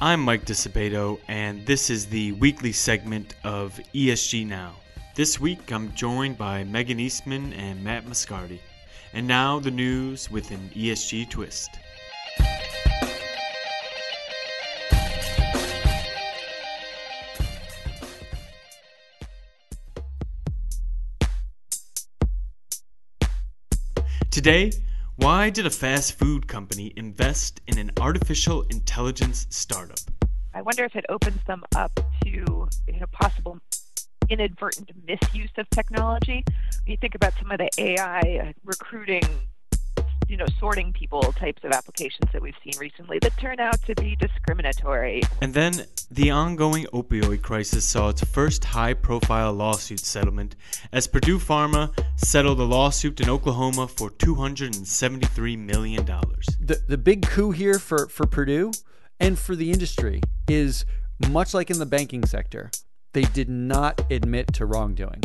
I'm Mike Disabato, and this is the weekly segment of ESG Now. This week, I'm joined by Megan Eastman and Matt Moscardi. And now, the news with an ESG twist. Today, why did a fast food company invest in an artificial intelligence startup? I wonder if it opens them up to you know possible inadvertent misuse of technology. When you think about some of the AI uh, recruiting you know, sorting people types of applications that we've seen recently that turn out to be discriminatory. And then the ongoing opioid crisis saw its first high profile lawsuit settlement as Purdue Pharma settled a lawsuit in Oklahoma for $273 million. The, the big coup here for, for Purdue and for the industry is much like in the banking sector, they did not admit to wrongdoing.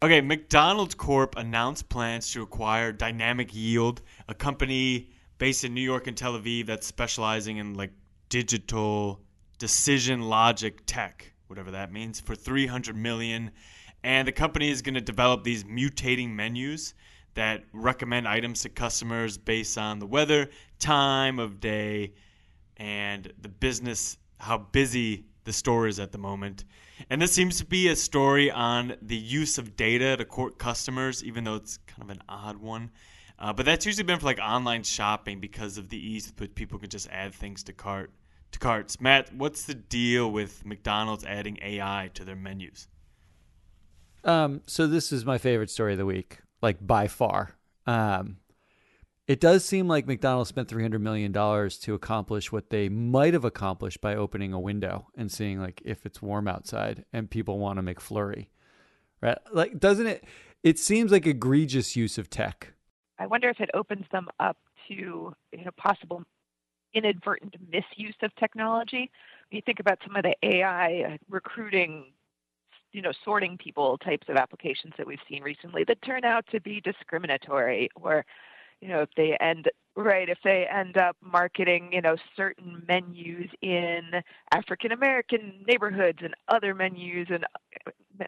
Okay, McDonald's Corp announced plans to acquire Dynamic Yield, a company based in New York and Tel Aviv that's specializing in like digital decision logic tech, whatever that means, for 300 million. And the company is going to develop these mutating menus that recommend items to customers based on the weather, time of day, and the business, how busy the store is at the moment. And this seems to be a story on the use of data to court customers, even though it's kind of an odd one. Uh, but that's usually been for like online shopping because of the ease with which people can just add things to cart to carts. Matt, what's the deal with McDonald's adding AI to their menus? Um, so this is my favorite story of the week, like by far. Um, it does seem like McDonald's spent $300 million to accomplish what they might have accomplished by opening a window and seeing like if it's warm outside and people want to McFlurry. Right? Like doesn't it it seems like egregious use of tech. I wonder if it opens them up to you know possible inadvertent misuse of technology. When you think about some of the AI uh, recruiting you know sorting people types of applications that we've seen recently that turn out to be discriminatory or you know if they end right if they end up marketing you know certain menus in african american neighborhoods and other menus in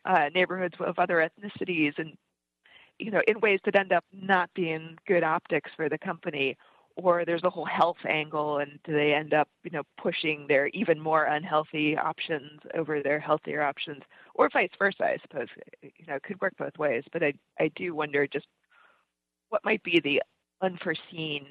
uh, neighborhoods of other ethnicities and you know in ways that end up not being good optics for the company or there's a whole health angle and do they end up you know pushing their even more unhealthy options over their healthier options or vice versa i suppose you know it could work both ways but i i do wonder just what might be the unforeseen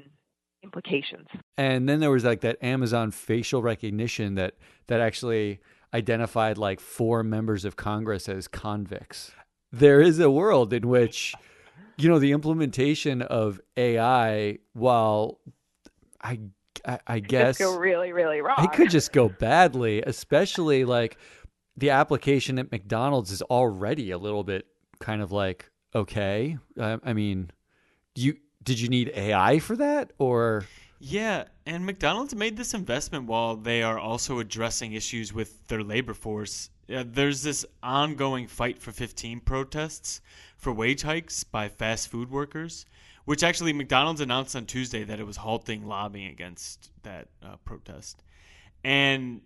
implications. And then there was like that Amazon facial recognition that that actually identified like four members of Congress as convicts. There is a world in which you know the implementation of AI while I I, I guess go really really wrong. It could just go badly, especially like the application at McDonald's is already a little bit kind of like okay. I, I mean, you did you need AI for that or? Yeah, and McDonald's made this investment while they are also addressing issues with their labor force. Uh, there's this ongoing fight for 15 protests for wage hikes by fast food workers, which actually McDonald's announced on Tuesday that it was halting lobbying against that uh, protest. And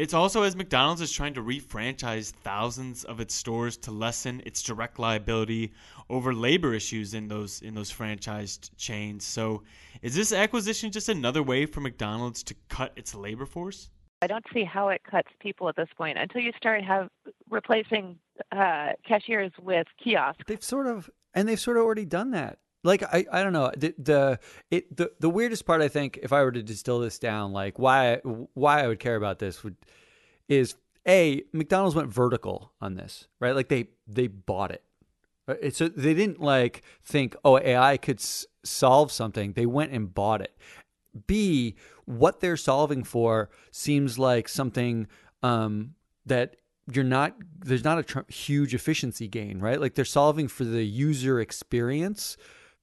it's also as McDonald's is trying to refranchise thousands of its stores to lessen its direct liability over labor issues in those in those franchised chains. So, is this acquisition just another way for McDonald's to cut its labor force? I don't see how it cuts people at this point until you start have replacing uh, cashiers with kiosks. They've sort of and they've sort of already done that like I, I don't know the, the it the, the weirdest part I think if I were to distill this down like why why I would care about this would is a McDonald's went vertical on this right? Like they they bought it. Right? so they didn't like think oh AI could s- solve something. They went and bought it. B what they're solving for seems like something um, that you're not there's not a tr- huge efficiency gain right? Like they're solving for the user experience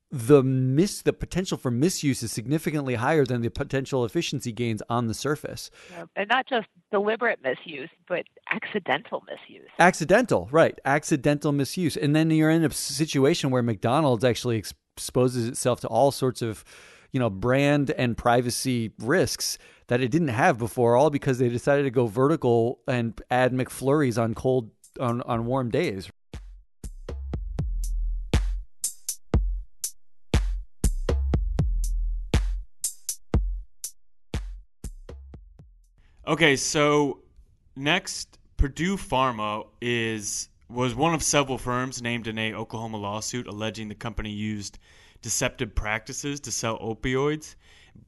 the mis the potential for misuse is significantly higher than the potential efficiency gains on the surface. And not just deliberate misuse, but accidental misuse. Accidental, right? Accidental misuse, and then you're in a situation where McDonald's actually exposes itself to all sorts of, you know, brand and privacy risks that it didn't have before, all because they decided to go vertical and add McFlurries on cold on on warm days. Okay, so next, Purdue Pharma is was one of several firms named in a Oklahoma lawsuit alleging the company used deceptive practices to sell opioids.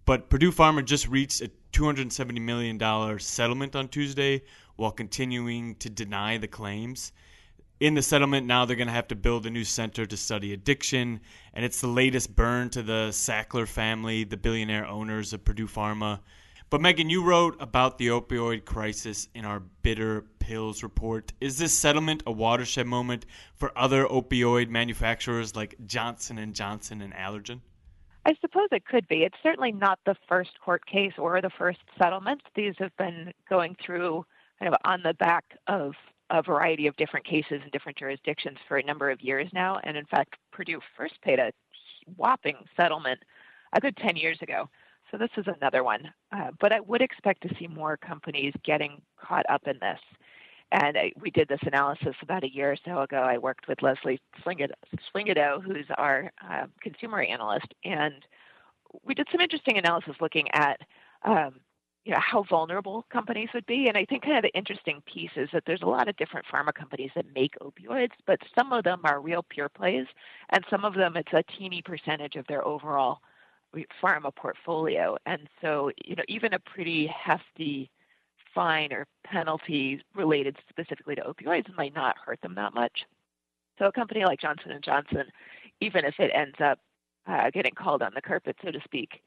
But Purdue Pharma just reached a $270 million settlement on Tuesday while continuing to deny the claims. In the settlement, now they're going to have to build a new center to study addiction, and it's the latest burn to the Sackler family, the billionaire owners of Purdue Pharma. But Megan, you wrote about the opioid crisis in our Bitter Pills report. Is this settlement a watershed moment for other opioid manufacturers like Johnson and Johnson and Allergan? I suppose it could be. It's certainly not the first court case or the first settlement. These have been going through kind of on the back of a variety of different cases in different jurisdictions for a number of years now. And in fact, Purdue first paid a whopping settlement a good 10 years ago so this is another one. Uh, but I would expect to see more companies getting caught up in this. And I, we did this analysis about a year or so ago. I worked with Leslie Swingado, who's our uh, consumer analyst, and we did some interesting analysis looking at um, you know how vulnerable companies would be. And I think kind of the interesting piece is that there's a lot of different pharma companies that make opioids, but some of them are real pure plays, and some of them it's a teeny percentage of their overall pharma portfolio. And so, you know, even a pretty hefty fine or penalty related specifically to opioids might not hurt them that much. So a company like Johnson and Johnson, even if it ends up uh, getting called on the carpet, so to speak,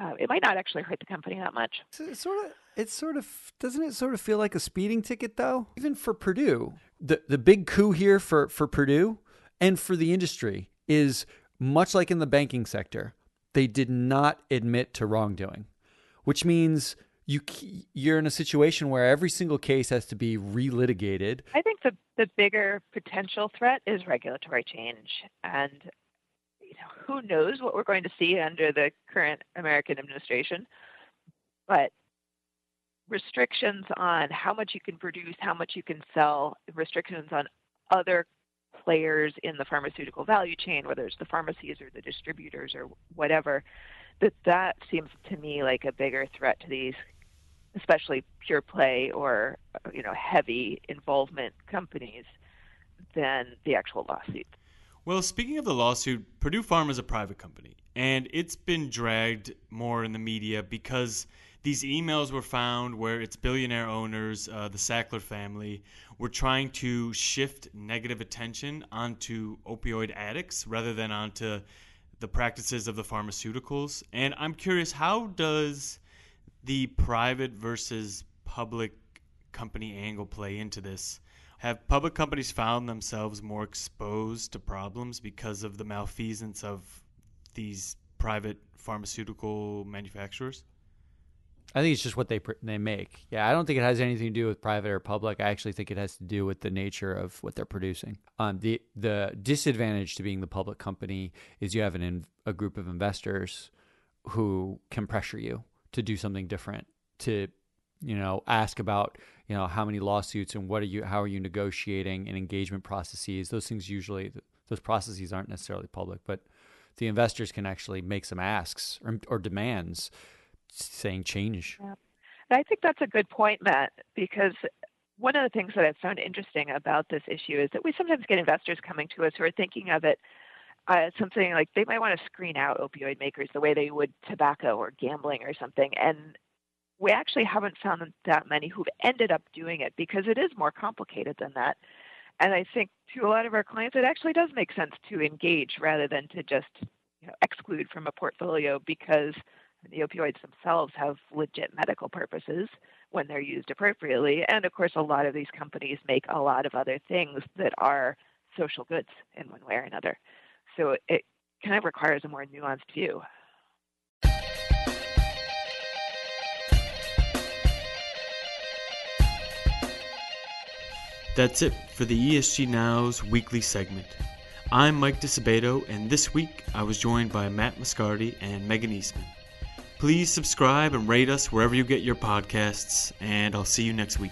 uh, it might not actually hurt the company that much. It sort of, it sort of doesn't it sort of feel like a speeding ticket though? Even for Purdue, the the big coup here for for Purdue and for the industry is much like in the banking sector they did not admit to wrongdoing, which means you you're in a situation where every single case has to be relitigated. I think the the bigger potential threat is regulatory change, and you know, who knows what we're going to see under the current American administration, but restrictions on how much you can produce, how much you can sell, restrictions on other players in the pharmaceutical value chain, whether it's the pharmacies or the distributors or whatever, that that seems to me like a bigger threat to these, especially pure play or you know heavy involvement companies, than the actual lawsuit. Well, speaking of the lawsuit, Purdue Pharma is a private company, and it's been dragged more in the media because these emails were found where its billionaire owners, uh, the Sackler family, were trying to shift negative attention onto opioid addicts rather than onto the practices of the pharmaceuticals. And I'm curious, how does the private versus public company angle play into this? Have public companies found themselves more exposed to problems because of the malfeasance of these private pharmaceutical manufacturers? I think it's just what they they make. Yeah, I don't think it has anything to do with private or public. I actually think it has to do with the nature of what they're producing. Um, the the disadvantage to being the public company is you have an a group of investors who can pressure you to do something different, to you know ask about you know how many lawsuits and what are you how are you negotiating and engagement processes. Those things usually those processes aren't necessarily public, but the investors can actually make some asks or, or demands saying change. Yeah. I think that's a good point, Matt, because one of the things that I've found interesting about this issue is that we sometimes get investors coming to us who are thinking of it uh, something like they might want to screen out opioid makers the way they would tobacco or gambling or something. And we actually haven't found that many who've ended up doing it because it is more complicated than that. And I think to a lot of our clients, it actually does make sense to engage rather than to just you know, exclude from a portfolio because the opioids themselves have legit medical purposes when they're used appropriately. And of course, a lot of these companies make a lot of other things that are social goods in one way or another. So it, kind of requires a more nuanced view. That's it for the ESG Now's weekly segment. I'm Mike Disabato, and this week I was joined by Matt Moscardi and Megan Eastman. Please subscribe and rate us wherever you get your podcasts, and I'll see you next week.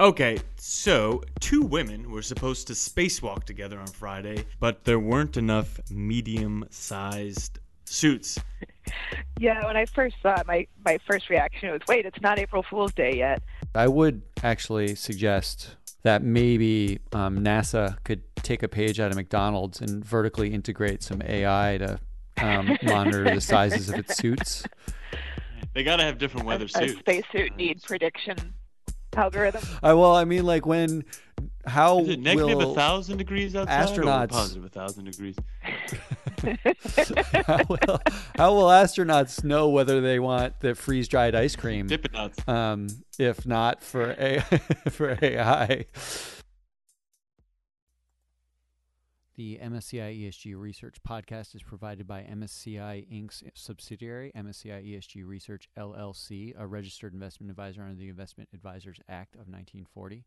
Okay, so two women were supposed to spacewalk together on Friday, but there weren't enough medium sized suits. Yeah, when I first saw it, my, my first reaction was, wait, it's not April Fool's Day yet. I would actually suggest that maybe um, NASA could take a page out of McDonald's and vertically integrate some AI to um, monitor the sizes of its suits. They got to have different weather a, suits. A spacesuit need prediction algorithm. Uh, well, I mean, like when how Is it negative will a thousand degrees outside astronauts- or positive a thousand degrees? how will, how will astronauts know whether they want the freeze dried ice cream? Dipping nuts. Um, if not for A for AI. The MSCI ESG Research podcast is provided by MSCI Inc.'s subsidiary, MSCI ESG Research LLC, a registered investment advisor under the Investment Advisors Act of 1940.